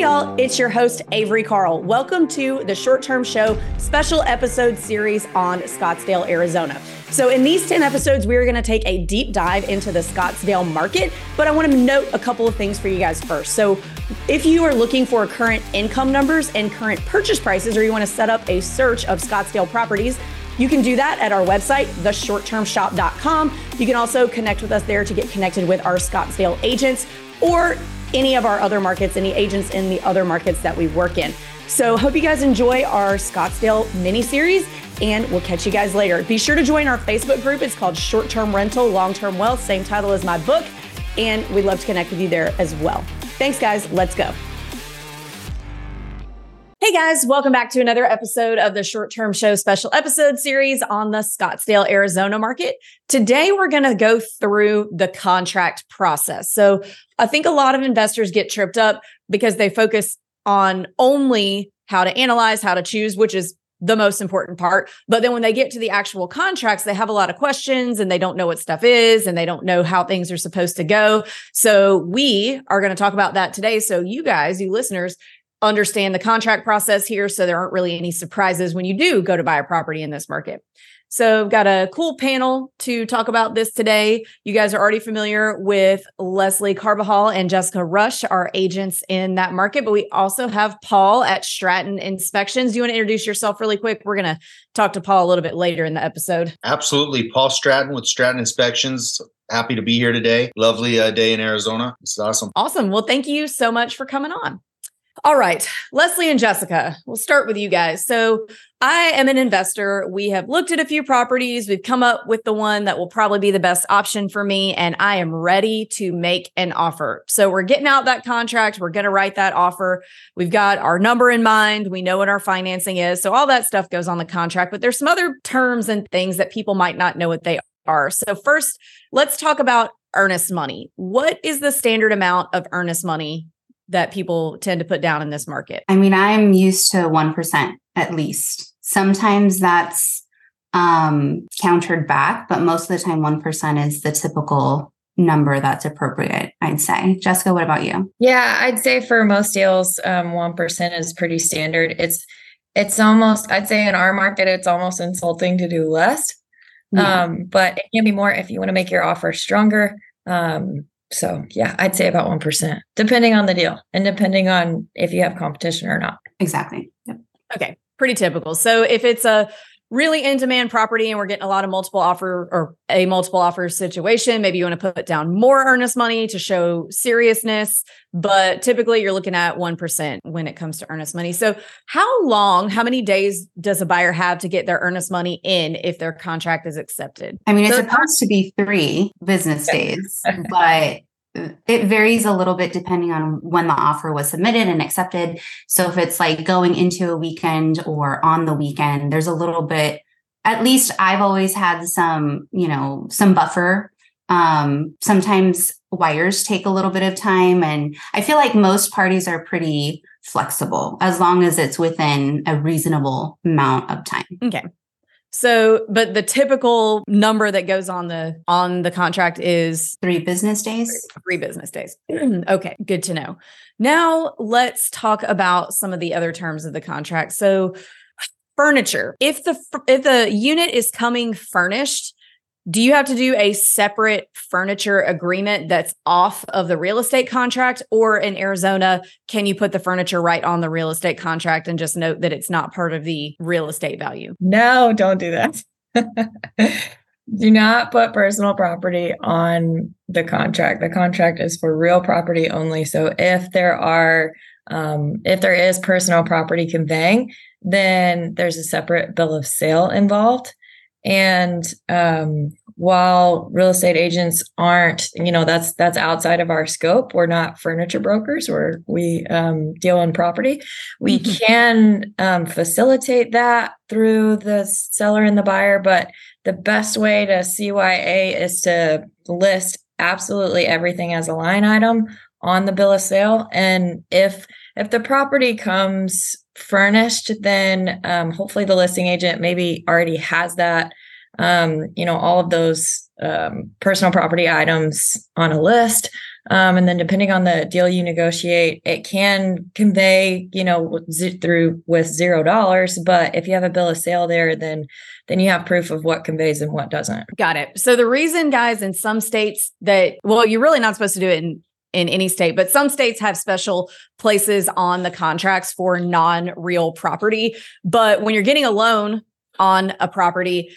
Y'all, it's your host, Avery Carl. Welcome to the Short Term Show special episode series on Scottsdale, Arizona. So, in these 10 episodes, we're going to take a deep dive into the Scottsdale market, but I want to note a couple of things for you guys first. So, if you are looking for current income numbers and current purchase prices, or you want to set up a search of Scottsdale properties, you can do that at our website, theshorttermshop.com. You can also connect with us there to get connected with our Scottsdale agents or any of our other markets, any agents in the other markets that we work in. So, hope you guys enjoy our Scottsdale mini series, and we'll catch you guys later. Be sure to join our Facebook group. It's called Short Term Rental, Long Term Wealth, same title as my book, and we'd love to connect with you there as well. Thanks, guys. Let's go. Hey guys, welcome back to another episode of the Short Term Show special episode series on the Scottsdale, Arizona market. Today, we're going to go through the contract process. So, I think a lot of investors get tripped up because they focus on only how to analyze, how to choose, which is the most important part. But then when they get to the actual contracts, they have a lot of questions and they don't know what stuff is and they don't know how things are supposed to go. So we are going to talk about that today. So you guys, you listeners, understand the contract process here so there aren't really any surprises when you do go to buy a property in this market. So, I've got a cool panel to talk about this today. You guys are already familiar with Leslie Carbajal and Jessica Rush, our agents in that market, but we also have Paul at Stratton Inspections. Do you want to introduce yourself really quick? We're going to talk to Paul a little bit later in the episode. Absolutely. Paul Stratton with Stratton Inspections. Happy to be here today. Lovely uh, day in Arizona. It's awesome. Awesome. Well, thank you so much for coming on. All right, Leslie and Jessica, we'll start with you guys. So, I am an investor. We have looked at a few properties. We've come up with the one that will probably be the best option for me, and I am ready to make an offer. So, we're getting out that contract. We're going to write that offer. We've got our number in mind. We know what our financing is. So, all that stuff goes on the contract, but there's some other terms and things that people might not know what they are. So, first, let's talk about earnest money. What is the standard amount of earnest money that people tend to put down in this market? I mean, I'm used to 1% at least. Sometimes that's um, countered back, but most of the time, 1% is the typical number that's appropriate, I'd say. Jessica, what about you? Yeah, I'd say for most deals, um, 1% is pretty standard. It's, it's almost, I'd say in our market, it's almost insulting to do less. Yeah. Um, but it can be more if you want to make your offer stronger. Um, so yeah, I'd say about 1%, depending on the deal and depending on if you have competition or not. Exactly. Yep. Okay. Pretty typical. So if it's a really in demand property and we're getting a lot of multiple offer or a multiple offer situation, maybe you want to put down more earnest money to show seriousness. But typically you're looking at 1% when it comes to earnest money. So how long, how many days does a buyer have to get their earnest money in if their contract is accepted? I mean, it's So- supposed to be three business days, but it varies a little bit depending on when the offer was submitted and accepted. So if it's like going into a weekend or on the weekend, there's a little bit, at least I've always had some, you know, some buffer. Um, sometimes wires take a little bit of time. And I feel like most parties are pretty flexible as long as it's within a reasonable amount of time. Okay. So, but the typical number that goes on the on the contract is Three business days. three business days. okay, good to know. Now let's talk about some of the other terms of the contract. So, furniture. If the if the unit is coming furnished, do you have to do a separate furniture agreement that's off of the real estate contract or in Arizona can you put the furniture right on the real estate contract and just note that it's not part of the real estate value? No, don't do that. do not put personal property on the contract. The contract is for real property only. So if there are um, if there is personal property conveying, then there's a separate bill of sale involved. And um, while real estate agents aren't, you know, that's that's outside of our scope. We're not furniture brokers. We're we um, deal in property. We Mhm. can um, facilitate that through the seller and the buyer, but the best way to CYA is to list absolutely everything as a line item on the bill of sale. And if if the property comes furnished, then um, hopefully the listing agent maybe already has that, um, you know, all of those um, personal property items on a list. Um, and then depending on the deal you negotiate, it can convey, you know, z- through with zero dollars. But if you have a bill of sale there, then then you have proof of what conveys and what doesn't. Got it. So the reason, guys, in some states that well, you're really not supposed to do it in in any state, but some states have special places on the contracts for non-real property. But when you're getting a loan on a property,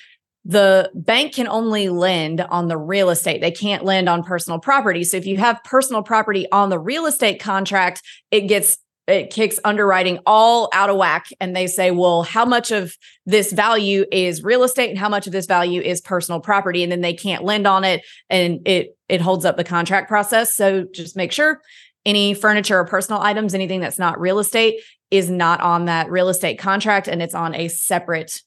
the bank can only lend on the real estate. They can't lend on personal property. So if you have personal property on the real estate contract, it gets it kicks underwriting all out of whack and they say well how much of this value is real estate and how much of this value is personal property and then they can't lend on it and it it holds up the contract process so just make sure any furniture or personal items anything that's not real estate is not on that real estate contract and it's on a separate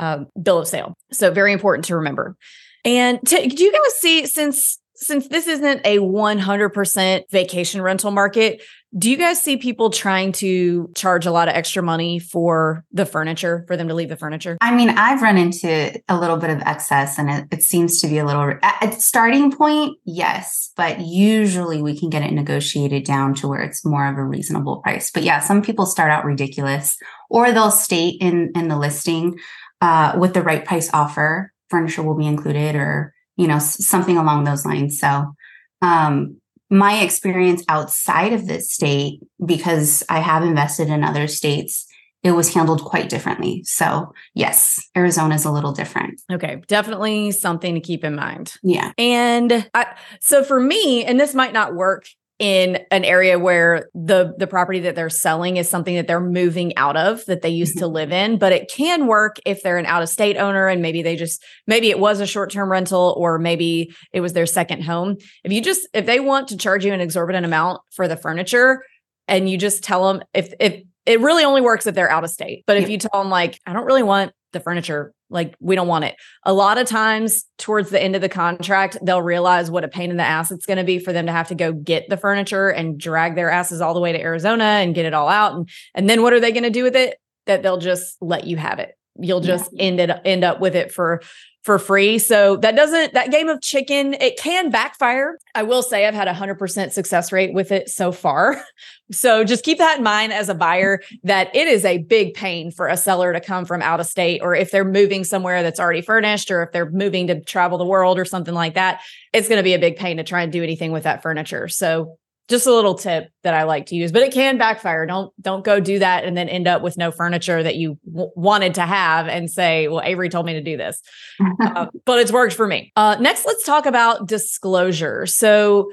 um, bill of sale. So very important to remember. And do you guys see since since this isn't a 100% vacation rental market, do you guys see people trying to charge a lot of extra money for the furniture, for them to leave the furniture? I mean, I've run into a little bit of excess and it, it seems to be a little, at starting point, yes, but usually we can get it negotiated down to where it's more of a reasonable price. But yeah, some people start out ridiculous or they'll state in, in the listing, uh, with the right price offer, furniture will be included or, you know, something along those lines. So, um, my experience outside of this state, because I have invested in other states, it was handled quite differently. So, yes, Arizona is a little different. Okay, definitely something to keep in mind. Yeah. And I, so for me, and this might not work in an area where the the property that they're selling is something that they're moving out of that they used mm-hmm. to live in but it can work if they're an out of state owner and maybe they just maybe it was a short term rental or maybe it was their second home if you just if they want to charge you an exorbitant amount for the furniture and you just tell them if if it really only works if they're out of state but if you tell them like i don't really want the furniture like we don't want it. A lot of times towards the end of the contract, they'll realize what a pain in the ass it's going to be for them to have to go get the furniture and drag their asses all the way to Arizona and get it all out. And and then what are they going to do with it? That they'll just let you have it. You'll just yeah. end it end up with it for for free. So that doesn't that game of chicken, it can backfire. I will say I've had a 100% success rate with it so far. So just keep that in mind as a buyer that it is a big pain for a seller to come from out of state or if they're moving somewhere that's already furnished or if they're moving to travel the world or something like that, it's going to be a big pain to try and do anything with that furniture. So just a little tip that I like to use, but it can backfire. Don't don't go do that and then end up with no furniture that you w- wanted to have and say, "Well, Avery told me to do this," uh, but it's worked for me. Uh, next, let's talk about disclosure. So.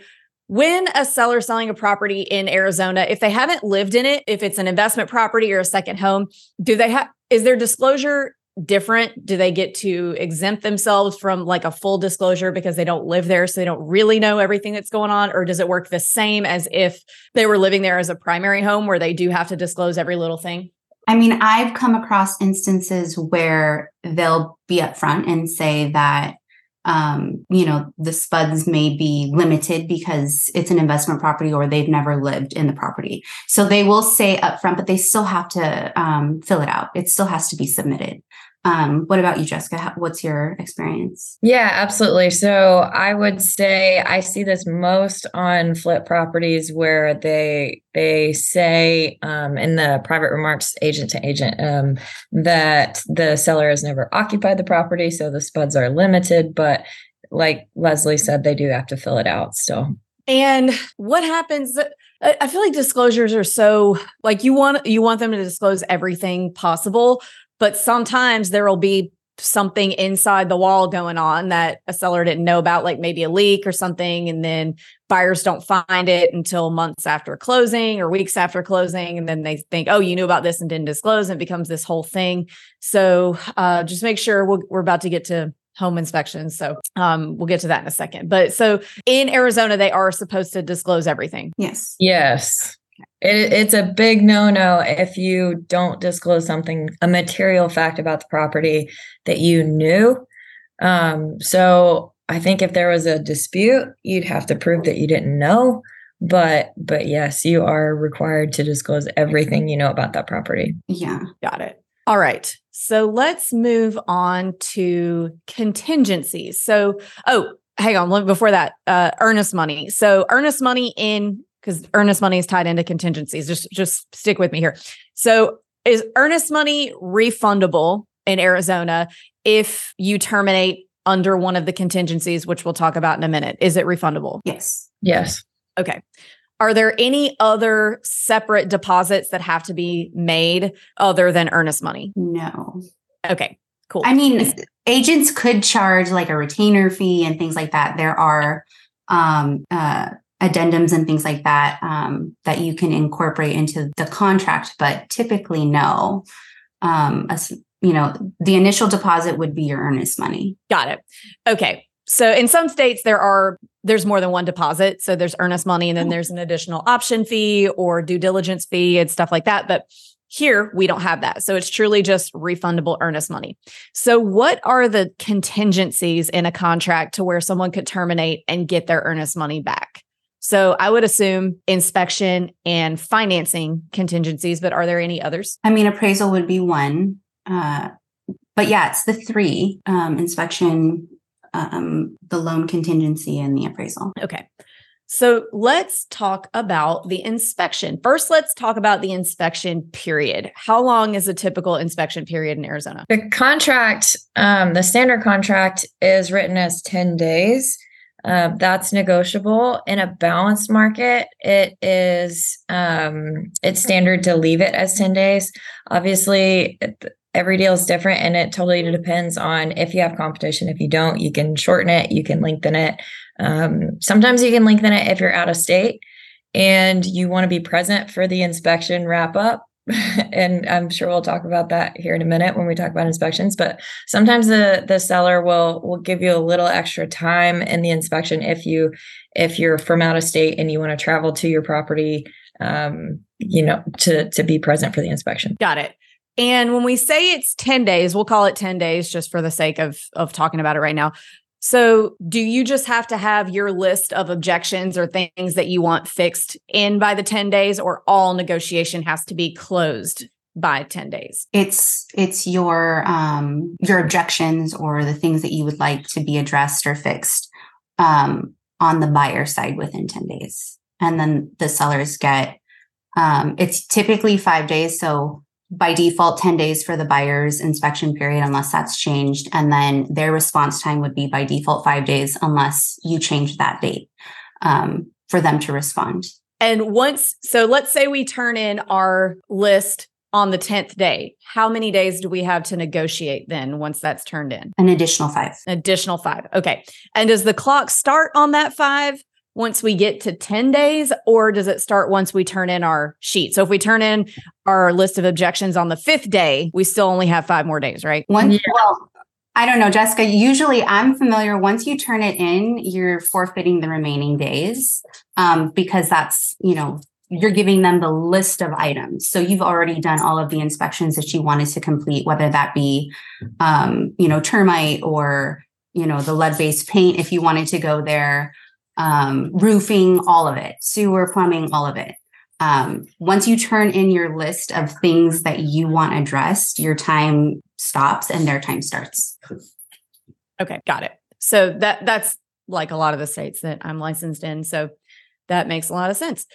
When a seller selling a property in Arizona, if they haven't lived in it, if it's an investment property or a second home, do they have is there disclosure different? Do they get to exempt themselves from like a full disclosure because they don't live there, so they don't really know everything that's going on? Or does it work the same as if they were living there as a primary home where they do have to disclose every little thing? I mean, I've come across instances where they'll be upfront and say that um, you know, the SPDS may be limited because it's an investment property or they've never lived in the property. So they will say upfront, but they still have to um, fill it out. It still has to be submitted. Um, what about you, Jessica? what's your experience? Yeah, absolutely. So I would say I see this most on flip properties where they they say um, in the private remarks, agent to agent, um, that the seller has never occupied the property, so the SPDS are limited. But like Leslie said, they do have to fill it out still. And what happens? I feel like disclosures are so like you want you want them to disclose everything possible, but sometimes there will be something inside the wall going on that a seller didn't know about, like maybe a leak or something. And then buyers don't find it until months after closing or weeks after closing. And then they think, oh, you knew about this and didn't disclose. And it becomes this whole thing. So uh, just make sure we we are about to get to home inspections. So um, we'll get to that in a second. But so in Arizona, they are supposed to disclose everything. Yes. Yes. It, it's a big no no if you don't disclose something, a material fact about the property that you knew. Um, so I think if there was a dispute, you'd have to prove that you didn't know. But but yes, you are required to disclose everything you know about that property. Yeah, got it. All right. So let's move on to contingencies. So, oh, hang on, before that, uh, earnest money. So earnest money in because earnest money is tied into contingencies. Just just stick with me here. So is earnest money refundable in Arizona if you terminate under one of the contingencies, which we'll talk about in a minute? Is it refundable? Yes. Yes. Okay. Are there any other separate deposits that have to be made other than earnest money? No. Okay, cool. I mean, agents could charge like a retainer fee and things like that. There are um, uh, addendums and things like that um, that you can incorporate into the contract, but typically no. Um, as, you know, the initial deposit would be your earnest money. Got it. Okay. So in some states there are there's more than one deposit. So there's earnest money and then there's an additional option fee or due diligence fee and stuff like that. But here we don't have that. So it's truly just refundable earnest money. So what are the contingencies in a contract to where someone could terminate and get their earnest money back? So I would assume inspection and financing contingencies, but are there any others? I mean, appraisal would be one. Uh, but yeah, it's the three um, inspection, um, the loan contingency, and the appraisal. Okay. So let's talk about the inspection. First, let's talk about the inspection period. How long is a typical inspection period in Arizona? The contract, um, the standard contract is written as 10 days. Uh, that's negotiable in a balanced market. It is um, it's standard to leave it as 10 days. Obviously, every deal is different and it totally depends on if you have competition. If you don't, you can shorten it, you can lengthen it. Um, sometimes you can lengthen it if you're out of state and you want to be present for the inspection wrap up. and I'm sure we'll talk about that here in a minute when we talk about inspections. But sometimes the the seller will will give you a little extra time in the inspection if you if you're from out of state and you want to travel to your property, um, you know, to to be present for the inspection. Got it. And when we say it's 10 days, we'll call it 10 days just for the sake of of talking about it right now. So, do you just have to have your list of objections or things that you want fixed in by the 10 days or all negotiation has to be closed by 10 days? It's it's your um your objections or the things that you would like to be addressed or fixed um on the buyer side within 10 days. And then the sellers get um it's typically 5 days so by default 10 days for the buyer's inspection period unless that's changed. And then their response time would be by default five days unless you change that date um, for them to respond. And once so let's say we turn in our list on the 10th day. How many days do we have to negotiate then once that's turned in? An additional five. Additional five okay. And does the clock start on that five once we get to 10 days or does it start once we turn in our sheet? So if we turn in our list of objections on the fifth day, we still only have five more days, right? One, yeah. well, I don't know, Jessica. Usually I'm familiar. Once you turn it in, you're forfeiting the remaining days um, because that's, you know, you're giving them the list of items. So you've already done all of the inspections that you wanted to complete, whether that be, um, you know, termite or, you know, the lead based paint if you wanted to go there um, roofing, all of it, sewer, plumbing, all of it. Um, once you turn in your list of things that you want addressed, your time stops and their time starts. Okay, got it. So that that's like a lot of the states that I'm licensed in. So that makes a lot of sense.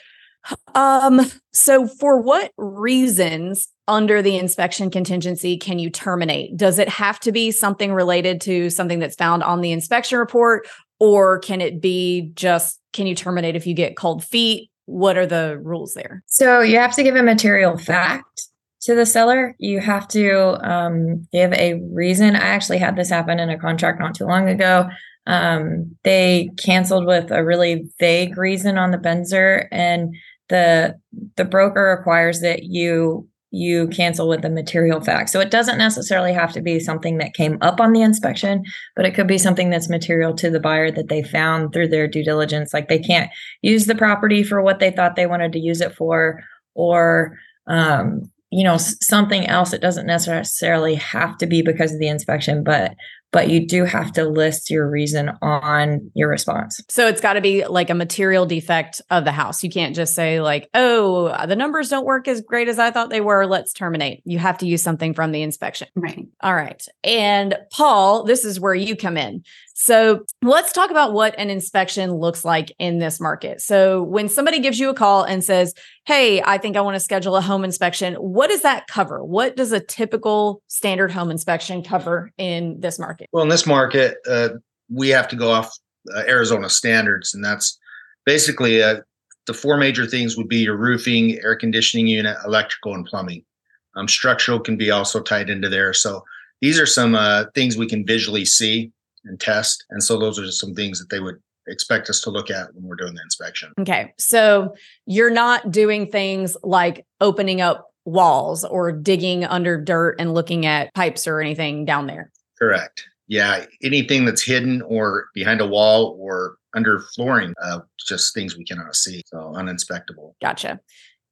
Um, so for what reasons under the inspection contingency can you terminate? Does it have to be something related to something that's found on the inspection report or can it be just can you terminate if you get cold feet? What are the rules there? So you have to give a material fact to the seller. You have to um, give a reason. I actually had this happen in a contract not too long ago. Um, they canceled with a really vague reason on the BINSR, and the the broker requires that you you cancel with the material fact. So it doesn't necessarily have to be something that came up on the inspection, but it could be something that's material to the buyer that they found through their due diligence. Like they can't use the property for what they thought they wanted to use it for, or um, you know something else. It doesn't necessarily have to be because of the inspection, but but you do have to list your reason on your response. So it's got to be like a material defect of the house. You can't just say, like, oh, the numbers don't work as great as I thought they were. Let's terminate. You have to use something from the inspection. Right. All right. And Paul, this is where you come in. So let's talk about what an inspection looks like in this market. So when somebody gives you a call and says, Hey, I think I want to schedule a home inspection, what does that cover? What does a typical standard home inspection cover in this market? Well, in this market, uh, we have to go off uh, Arizona standards, and that's basically uh, the four major things would be your roofing, air conditioning unit, electrical, and plumbing. Um, structural can be also tied into there. So these are some uh, things we can visually see and test. And so those are just some things that they would expect us to look at when we're doing the inspection. Okay. So you're not doing things like opening up walls or digging under dirt and looking at pipes or anything down there. Correct. Yeah. Anything that's hidden or behind a wall or under flooring, uh, just things we cannot see. So uninspectable. Gotcha.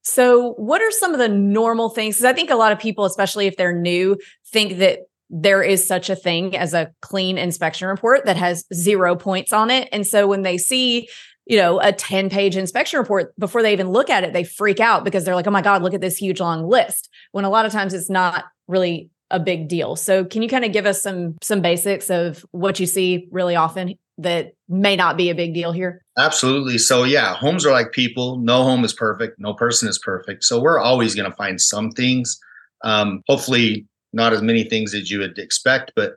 So, what are some of the normal things? Because I think a lot of people, especially if they're new, think that there is such a thing as a clean inspection report that has zero points on it. And so when they see, you know, a 10 page inspection report before they even look at it, they freak out because they're like, oh my God, look at this huge long list. When a lot of times it's not really a big deal. So can you kind of give us some some basics of what you see really often that may not be a big deal here? Absolutely. So yeah, homes are like people. No home is perfect. No person is perfect. So we're always going to find some things. Um, hopefully not as many things as you would expect, but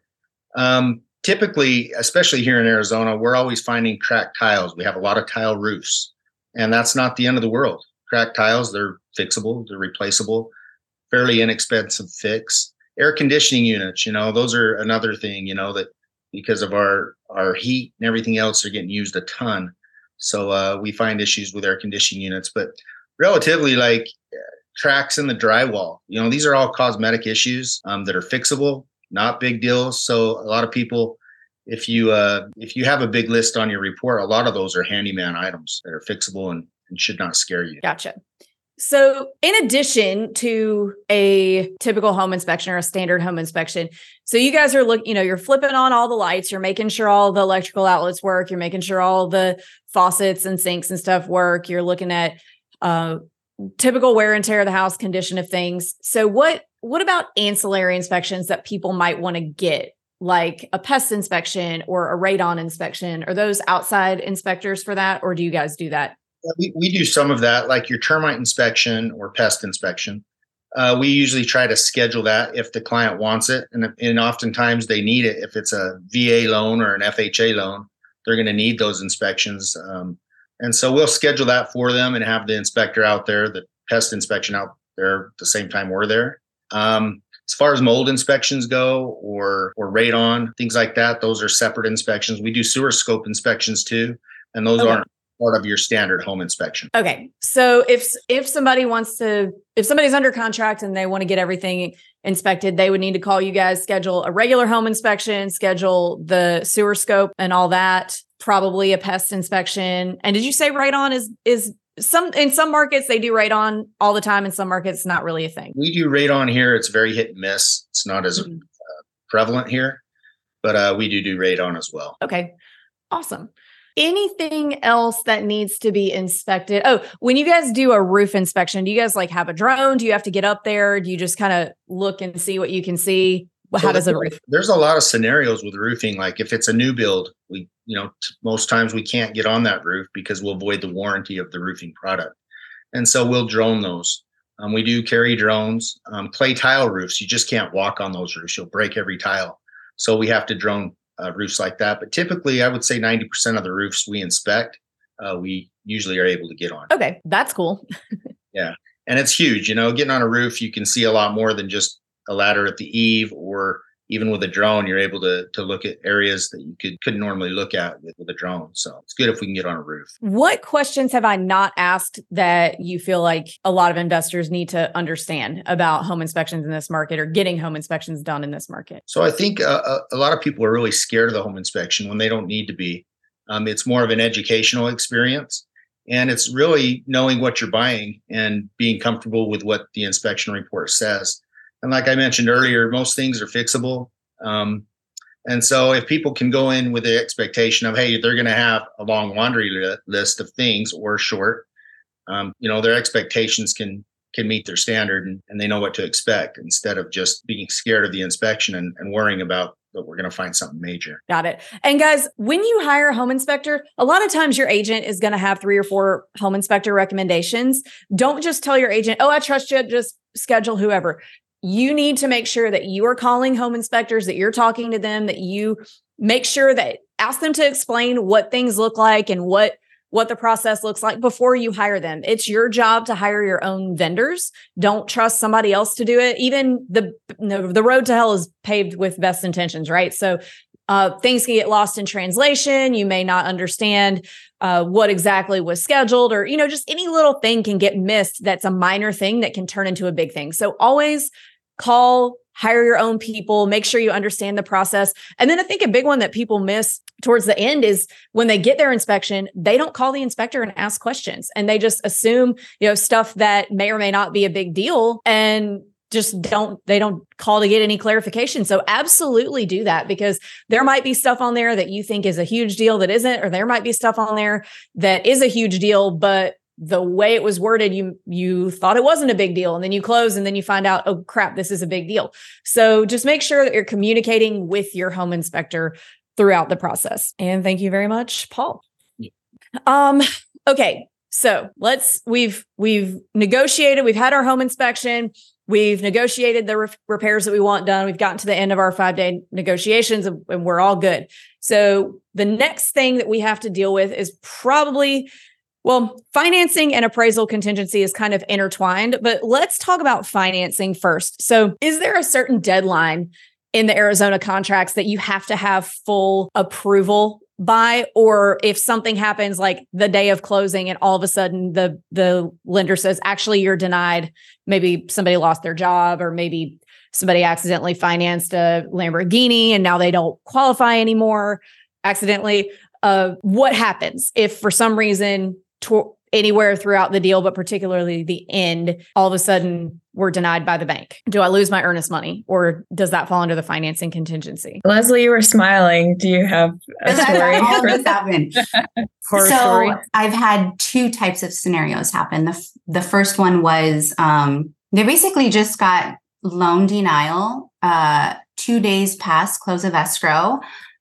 um, typically, especially here in Arizona, we're always finding cracked tiles. We have a lot of tile roofs, and that's not the end of the world. Cracked tiles, they're fixable, they're replaceable, fairly inexpensive fix. Air conditioning units, you know, those are another thing, you know, that because of our our heat and everything else, they're getting used a ton. So uh, we find issues with air conditioning units, but relatively like tracks in the drywall. You know, these are all cosmetic issues um, that are fixable, not big deals. So a lot of people, if you uh, if you have a big list on your report, a lot of those are handyman items that are fixable and, and should not scare you. Gotcha. So, in addition to a typical home inspection or a standard home inspection, so you guys are looking, you know, you're flipping on all the lights, you're making sure all the electrical outlets work, you're making sure all the faucets and sinks and stuff work, you're looking at uh, typical wear and tear of the house, condition of things. So what what about ancillary inspections that people might want to get, like a pest inspection or a radon inspection? Are those outside inspectors for that, or do you guys do that? We, we do some of that, like your termite inspection or pest inspection. Uh, we usually try to schedule that if the client wants it, and, and oftentimes they need it. If it's a VA loan or an FHA loan, they're going to need those inspections. Um, and so we'll schedule that for them and have the inspector out there, the pest inspection out there at the same time we're there. Um, as far as mold inspections go or or radon, things like that, those are separate inspections. We do sewer scope inspections too, and those okay. aren't part of your standard home inspection. Okay. So if if somebody wants to if somebody's under contract and they want to get everything inspected, they would need to call you guys, schedule a regular home inspection, schedule the sewer scope and all that probably a pest inspection. And did you say radon is is some in some markets they do radon all the time. In some markets not really a thing. We do radon here. It's very hit and miss. It's not as mm-hmm. uh, prevalent here but uh, we do do radon as well. Okay. Awesome. Anything else that needs to be inspected? Oh when you guys do a roof inspection do you guys like have a drone? Do you have to get up there? Do you just kind of look and see what you can see how does a roof there's a lot of scenarios with roofing like if it's a new build we you know t- most times we can't get on that roof because we'll void the warranty of the roofing product. And so we'll drone those. Um, we do carry drones um, clay tile roofs. You just can't walk on those roofs. You'll break every tile. So we have to drone uh, roofs like that. But typically i would say 90% of the roofs we inspect uh, we usually are able to get on. Okay that's cool. Yeah and it's huge you know getting on a roof you can see a lot more than just a ladder at the eave or even with a drone, you're able to to look at areas that you could couldn't normally look at with, with a drone. So it's good if we can get on a roof. What questions have I not asked that you feel like a lot of investors need to understand about home inspections in this market or getting home inspections done in this market? So I think uh, uh a lot of people are really scared of the home inspection when they don't need to be. Um, it's more of an educational experience. And it's really knowing what you're buying and being comfortable with what the inspection report says. And like I mentioned earlier, most things are fixable. Um, and so if people can go in with the expectation of, hey, they're going to have a long laundry li- list of things or short, um, you know, their expectations can can meet their standard and, and, they know what to expect instead of just being scared of the inspection and, and worrying about that we're going to find something major. Got it. And guys, when you hire a home inspector, a lot of times your agent is going to have three or four home inspector recommendations. Don't just tell your agent, "Oh, I trust you, just schedule whoever." You need to make sure that you are calling home inspectors, that you're talking to them, that you make sure that ask them to explain what things look like and what what the process looks like before you hire them. It's your job to hire your own vendors. Don't trust somebody else to do it. Even the the road to hell is paved with best intentions, right? So uh, things can get lost in translation. You may not understand uh, what exactly was scheduled, or you know, just any little thing can get missed. That's a minor thing that can turn into a big thing. So always call hire your own people, make sure you understand the process. And then I think a big one that people miss towards the end is when they get their inspection, they don't call the inspector and ask questions and they just assume, you know, stuff that may or may not be a big deal and just don't they don't call to get any clarification. So absolutely do that because there might be stuff on there that you think is a huge deal that isn't or there might be stuff on there that is a huge deal but the way it was worded you you thought it wasn't a big deal and then you close and then you find out oh crap this is a big deal. So just make sure that you're communicating with your home inspector throughout the process. And thank you very much paul. Yeah. um okay so let's we've we've negotiated we've had our home inspection we've negotiated the re- repairs that we want done we've gotten to the end of our five day negotiations and, and we're all good. So the next thing that we have to deal with is probably well, financing and appraisal contingency is kind of intertwined, but let's talk about financing first. So, is there a certain deadline in the Arizona contracts that you have to have full approval by? Or if something happens like the day of closing and all of a sudden the the lender says actually you're denied, maybe somebody lost their job or maybe somebody accidentally financed a Lamborghini and now they don't qualify anymore accidentally. Uh, what happens if for some reason to anywhere throughout the deal, but particularly the end, all of a sudden we're denied by the bank. Do I lose my earnest money or does that fall under the financing contingency? Leslie, you were smiling. Do you have a story? all this happened. so story? I've had two types of scenarios happen. The, f- the first one was um, they basically just got loan denial uh, two days past close of escrow.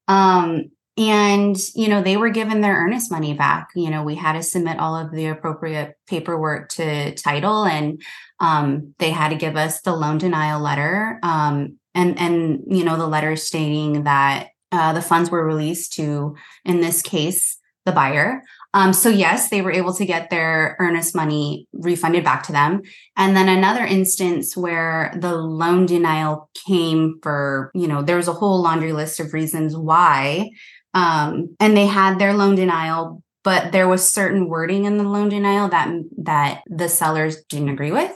Um, and you know they were given their earnest money back. You know we had to submit all of the appropriate paperwork to title and um, they had to give us the loan denial letter um, and and you know the letter stating that uh, the funds were released to in this case the buyer. Um, so yes they were able to get their earnest money refunded back to them. And then another instance where the loan denial came for you know there was a whole laundry list of reasons why um, and they had their loan denial but there was certain wording in the loan denial that that the sellers didn't agree with.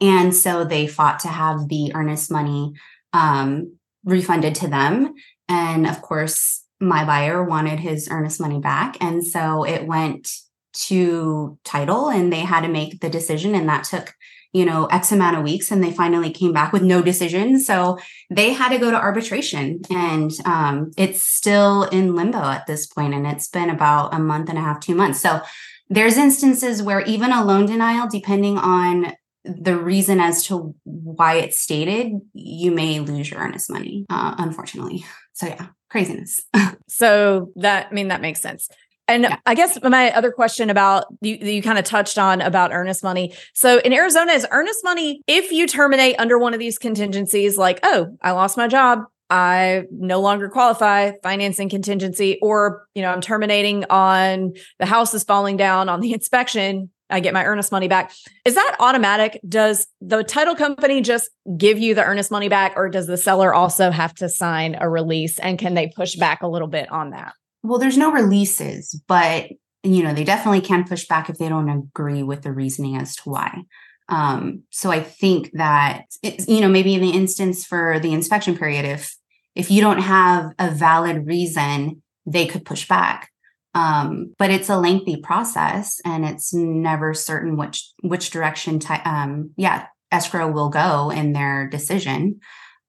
And so they fought to have the earnest money um, refunded to them. And of course my buyer wanted his earnest money back. And so it went to title and they had to make the decision and that took you know, X amount of weeks and they finally came back with no decision. So they had to go to arbitration and um, it's still in limbo at this point, And it's been about a month and a half, two months. So there's instances where even a loan denial, depending on the reason as to why it's stated, you may lose your earnest money, uh, unfortunately. So yeah, craziness. so that, I mean, that makes sense. And yeah. I guess my other question about you, you kind of touched on about earnest money. So in Arizona, is earnest money, if you terminate under one of these contingencies, like, oh, I lost my job, I no longer qualify, financing contingency, or, you know, I'm terminating on the house is falling down on the inspection, I get my earnest money back. Is that automatic? Does the title company just give you the earnest money back, or does the seller also have to sign a release? And can they push back a little bit on that? Well, there's no releases, but you know, they definitely can push back if they don't agree with the reasoning as to why. Um, so I think that you know, maybe in the instance for the inspection period, if if you don't have a valid reason, they could push back. Um, but it's a lengthy process, and it's never certain which which direction, ty- um, yeah, escrow will go in their decision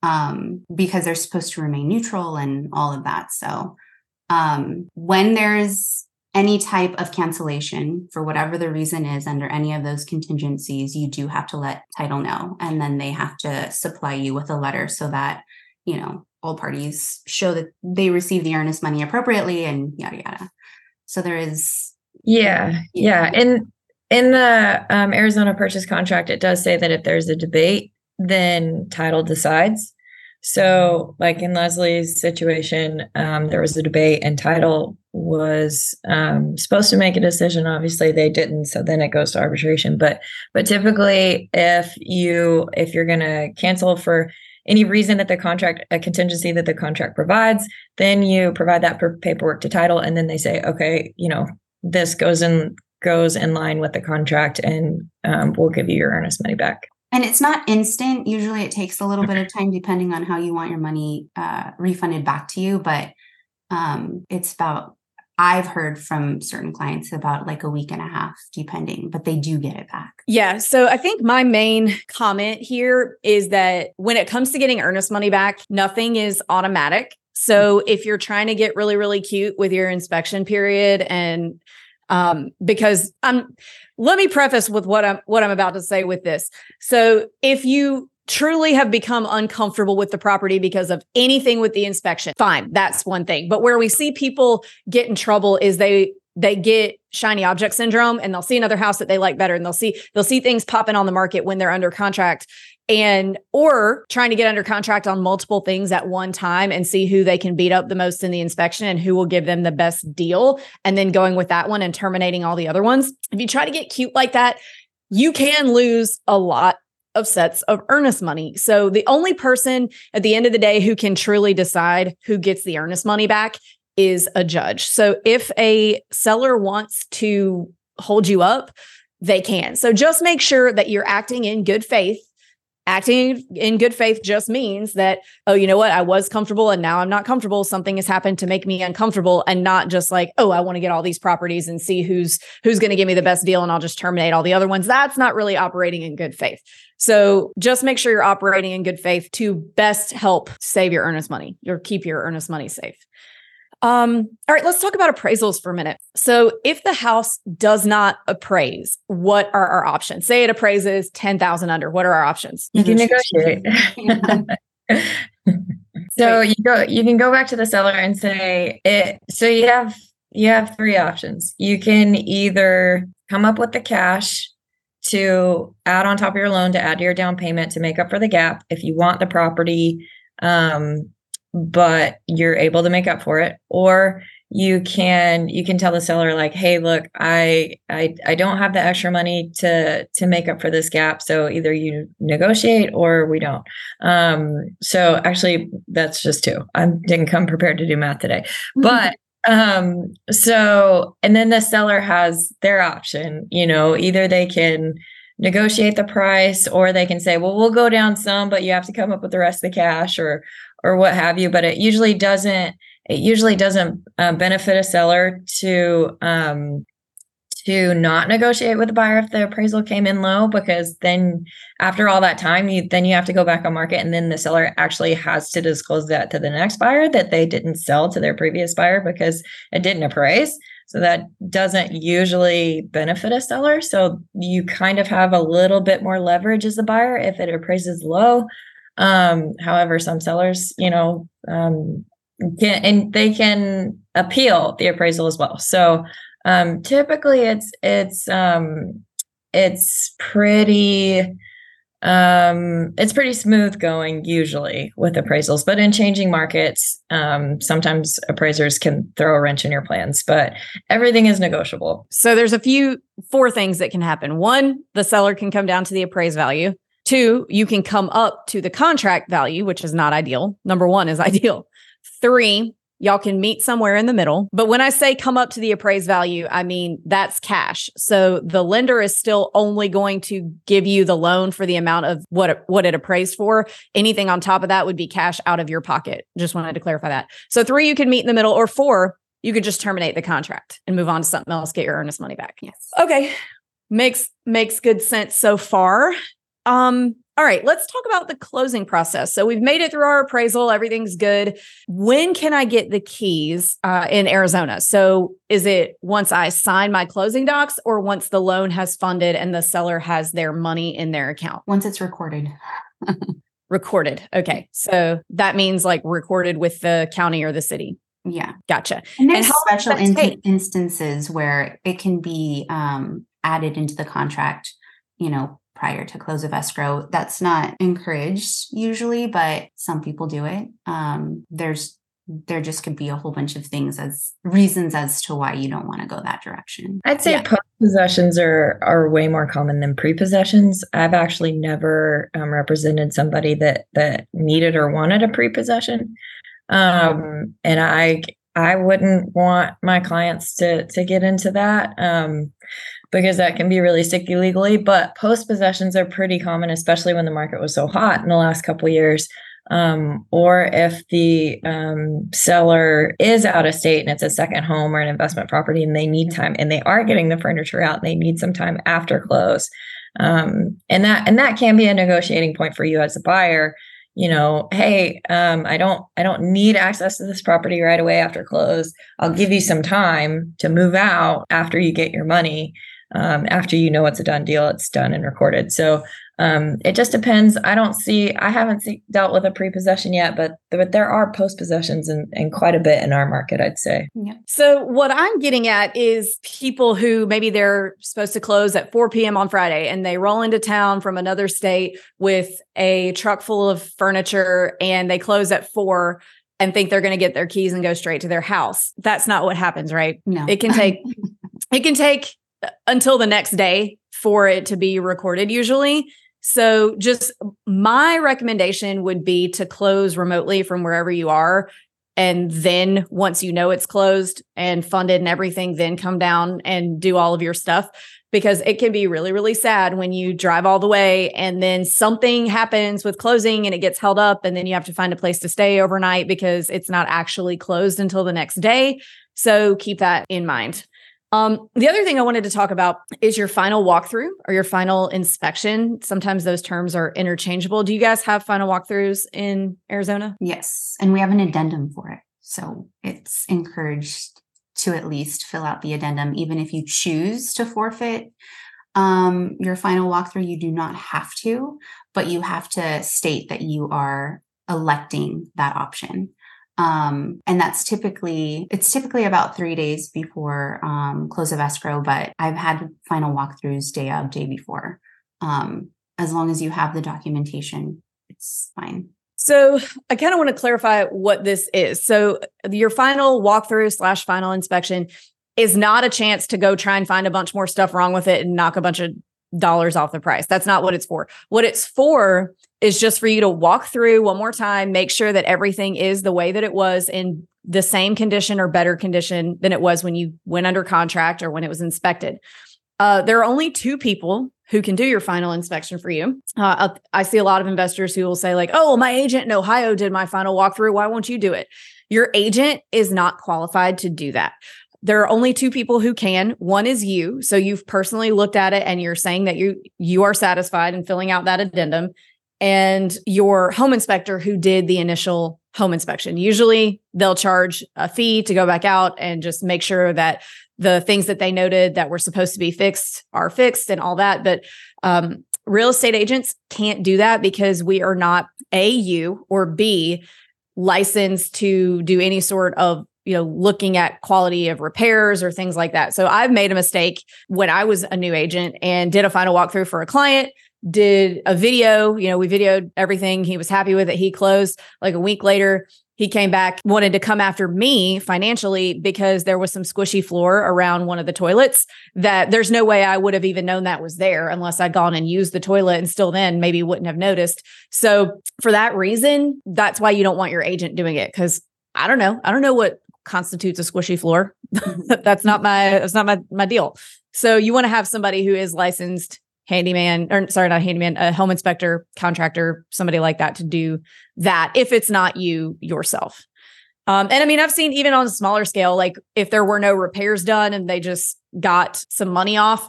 um, because they're supposed to remain neutral and all of that. So um, when there's any type of cancellation for whatever the reason is under any of those contingencies, you do have to let title know. And then they have to supply you with a letter so that you know, all parties show that they receive the earnest money appropriately and yada yada. So there is yeah, yeah. In in the um, Arizona purchase contract, it does say that if there's a debate, then title decides. So, like in Leslie's situation, um, there was a debate, and title was um, supposed to make a decision. Obviously, they didn't, so then it goes to arbitration. But but typically, if you if you're going to cancel for any reason that the contract a contingency that the contract provides, then you provide that paperwork to title, and then they say, okay, you know, this goes in goes in line with the contract, and um, we'll give you your earnest money back. And it's not instant. Usually it takes a little bit of time depending on how you want your money uh, refunded back to you. But um, it's about, I've heard from certain clients about like a week and a half, depending, but they do get it back. Yeah. So I think my main comment here is that when it comes to getting earnest money back, nothing is automatic. So if you're trying to get really, really cute with your inspection period and um, because I'm let me preface with what I'm what I'm about to say with this. So if you truly have become uncomfortable with the property because of anything with the inspection, fine, that's one thing. But where we see people get in trouble is they they get shiny object syndrome and they'll see another house that they like better and they'll see they'll see things popping on the market when they're under contract and or trying to get under contract on multiple things at one time and see who they can beat up the most in the inspection and who will give them the best deal and then going with that one and terminating all the other ones if you try to get cute like that you can lose a lot of sets of earnest money. So the only person at the end of the day who can truly decide who gets the earnest money back is a judge. So if a seller wants to hold you up, they can. So just make sure that you're acting in good faith acting in good faith just means that oh you know what? I was comfortable and now i'm not comfortable. Something has happened to make me uncomfortable and not just like oh i want to get all these properties and see who's who's going to give me the best deal and i'll just terminate all the other ones. That's not really operating in good faith. So just make sure you're operating in good faith to best help save your earnest money or keep your earnest money safe um, all right, let's talk about appraisals for a minute. So, if the house does not appraise, what are our options? Say it appraises 10,000 under. What are our options? You can negotiate. so, you go you can go back to the seller and say it so you have you have three options. You can either come up with the cash to add on top of your loan to add to your down payment to make up for the gap if you want the property um, but you're able to make up for it. Or you can you can tell the seller like hey look I, I i don't have the extra money to to make up for this gap so either you negotiate or we don't. Um so actually that's just two. I didn't come prepared to do math today. But um so and then the seller has their option you know either they can negotiate the price or they can say well we'll go down some but you have to come up with the rest of the cash or or what have you but it usually doesn't it usually doesn't uh, benefit a seller to um, to not negotiate with the buyer if the appraisal came in low because then after all that time you then you have to go back on market and then the seller actually has to disclose that to the next buyer that they didn't sell to their previous buyer because it didn't appraise. So that doesn't usually benefit a seller. So you kind of have a little bit more leverage as a buyer if it appraises low um, however, some sellers, you know, um, can and they can appeal the appraisal as well. So um, typically, it's it's um, it's pretty um it's pretty smooth going usually with appraisals but in changing markets um sometimes appraisers can throw a wrench in your plans but everything is negotiable. So there's a few four things that can happen. One the seller can come down to the appraised value Two, you can come up to the contract value, which is not ideal. Number one is ideal. Three, y'all can meet somewhere in the middle. But when I say come up to the appraised value, I mean that's cash. So the lender is still only going to give you the loan for the amount of what it, what it appraised for. Anything on top of that would be cash out of your pocket. Just wanted to clarify that. So three, you can meet in the middle, or four, you could just terminate the contract and move on to something else, get your earnest money back. Yes. Okay. Makes makes good sense so far. Um, all right, let's talk about the closing process. So we've made it through our appraisal, everything's good. When can I get the keys uh, in Arizona? So is it once I sign my closing docs or once the loan has funded and the seller has their money in their account? Once it's recorded. Recorded. Okay. So that means like recorded with the county or the city. Yeah. Gotcha. And there's how special in- instances where it can be um, added into the contract, you know, prior to close of escrow. That's not encouraged usually, but some people do it. Um, there's there just could be a whole bunch of things as reasons as to why you don't want to go that direction. I'd say Yeah. post possessions are are way more common than pre possessions. I've actually never um, represented somebody that that needed or wanted a pre possession, um, and I I wouldn't want my clients to to get into that um, because that can be really sticky legally. But post possessions are pretty common, especially when the market was so hot in the last couple years um, or if the um, seller is out of state and it's a second home or an investment property and they need time and they are getting the furniture out and they need some time after close um, and that and that can be a negotiating point for you as a buyer you know hey um, i don't i don't need access to this property right away after close i'll give you some time to move out after you get your money um, after you know it's a done deal it's done and recorded so um, it just depends. I don't see. I haven't see, dealt with a prepossession yet, but but there are post possessions and and quite a bit in our market. I'd say. Yeah. So what I'm getting at is people who maybe they're supposed to close at 4 p.m. on Friday and they roll into town from another state with a truck full of furniture and they close at 4 and think they're going to get their keys and go straight to their house. That's not what happens, right? No, It can take it can take until the next day for it to be recorded usually. So just my recommendation would be to close remotely from wherever you are. And then once you know it's closed and funded and everything then come down and do all of your stuff. Because it can be really really sad when you drive all the way and then something happens with closing and it gets held up and then you have to find a place to stay overnight because it's not actually closed until the next day. So keep that in mind um, the other thing I wanted to talk about is your final walkthrough or your final inspection. Sometimes those terms are interchangeable. Do you guys have final walkthroughs in Arizona? Yes, and we have an addendum for it. So it's encouraged to at least fill out the addendum, even if you choose to forfeit um, your final walkthrough. You do not have to, but you have to state that you are electing that option. Um, and that's typically it's typically about three days before um, close of escrow, but I've had final walkthroughs day of, day before. Um, as long as you have the documentation, it's fine. So I kind of want to clarify what this is. So your final walkthrough slash final inspection is not a chance to go try and find a bunch more stuff wrong with it and knock a bunch of dollars off the price. That's not what it's for. What it's for is just for you to walk through one more time, make sure that everything is the way that it was in the same condition or better condition than it was when you went under contract or when it was inspected. Uh, there are only two people who can do your final inspection for you. Uh, I see a lot of investors who will say, like, oh, well, my agent in Ohio did my final walkthrough. Why won't you do it? Your agent is not qualified to do that. There are only two people who can. One is you. So you've personally looked at it and you're saying that you you are satisfied in filling out that addendum and your home inspector who did the initial home inspection. Usually they'll charge a fee to go back out and just make sure that the things that they noted that were supposed to be fixed are fixed and all that. But um, real estate agents can't do that because we are not A, you or B, licensed to do any sort of you know looking at quality of repairs or things like that. So i've made a mistake when i was a new agent and did a final walkthrough for a client did a video you know we videoed everything he was happy with it he closed. Like a week later he came back wanted to come after me financially because there was some squishy floor around one of the toilets that there's no way i would have even known that was there unless i'd gone and used the toilet and still then maybe wouldn't have noticed. So for that reason that's why you don't want your agent doing it because i don't know. I don't know what constitutes a squishy floor. that's not my that's not my my deal. So you want to have somebody who is licensed handyman or sorry not handyman a home inspector contractor somebody like that to do that if it's not you yourself um, and i mean i've seen even on a smaller scale like if there were no repairs done and they just got some money off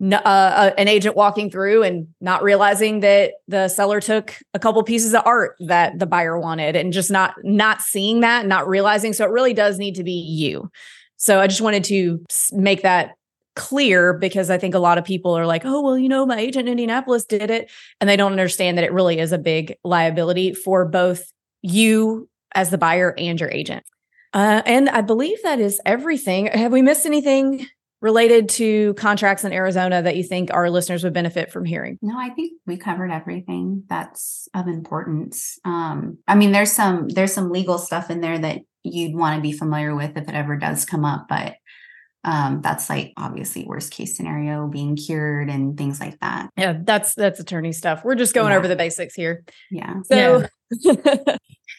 uh, uh, an agent walking through and not realizing that the seller took a couple pieces of art that the buyer wanted and just not not seeing that not realizing so it really does need to be you so i just wanted to make that clear because I think a lot of people are like, oh, well, you know, my agent in Indianapolis did it. And they don't understand that it really is a big liability for both you as the buyer and your agent. Uh, and I believe that is everything. Have we missed anything related to contracts in Arizona that you think our listeners would benefit from hearing? No, I think we covered everything that's of importance. Um, I mean, there's some there's some legal stuff in there that you'd want to be familiar with if it ever does come up, but um, that's like obviously worst case scenario being cured and things like that. Yeah, that's that's attorney stuff. We're just going Yeah. over the basics here. Yeah. So I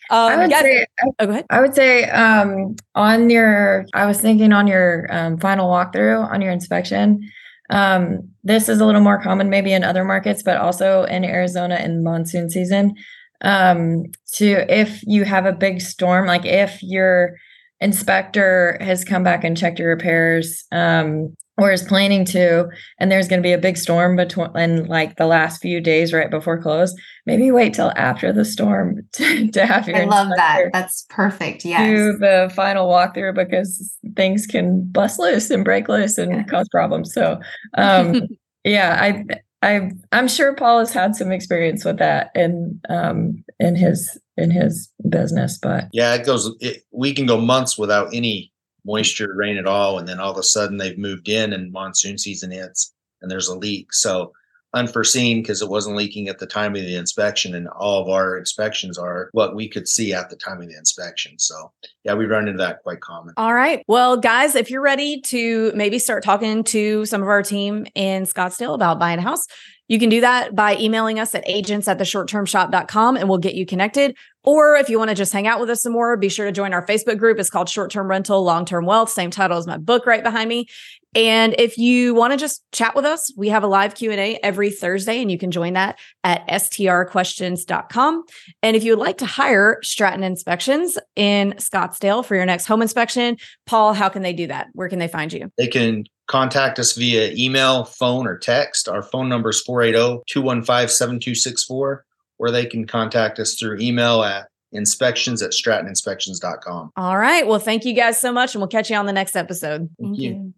um, would guys- say oh, go ahead. I would say um, on your, I was thinking on your um, final walkthrough on your inspection. Um, this is a little more common maybe in other markets, but also in Arizona in monsoon season. Um, to if you have a big storm, like if your inspector has come back and checked your repairs, um, or is planning to, and there's going to be a big storm between in like the last few days right before close, maybe wait till after the storm to, to have your I love that. That's perfect. Yes. do the final walkthrough because things can bust loose and break loose and Yeah. cause problems. So, um, yeah, I, I, I'm sure Paul has had some experience with that in, um, in his, in his business, but Yeah, it goes. It, we can go months without any moisture, rain at all, and then all of a sudden they've moved in and monsoon season hits and there's a leak. So unforeseen because it wasn't leaking at the time of the inspection, and all of our inspections are what we could see at the time of the inspection. So yeah, we run into that quite common. All right. Well, guys, if you're ready to maybe start talking to some of our team in Scottsdale about buying a house, you can do that by emailing us at agents at the shorttermshop.com and we'll get you connected. Or if you want to just hang out with us some more, be sure to join our Facebook group. It's called Short Term Rental, Long Term Wealth. Same title as my book right behind me. And if you want to just chat with us, we have a live Q&A every Thursday and you can join that at strquestions.com. And if you would like to hire Stratton Inspections in Scottsdale for your next home inspection, Paul, how can they do that? Where can they find you? They can contact us via email, phone, or text. Our phone number is 480 215 7264, or they can contact us through email at inspections at strattoninspections.com. All right. Well, thank you guys so much and we'll catch you on the next episode. Thank you.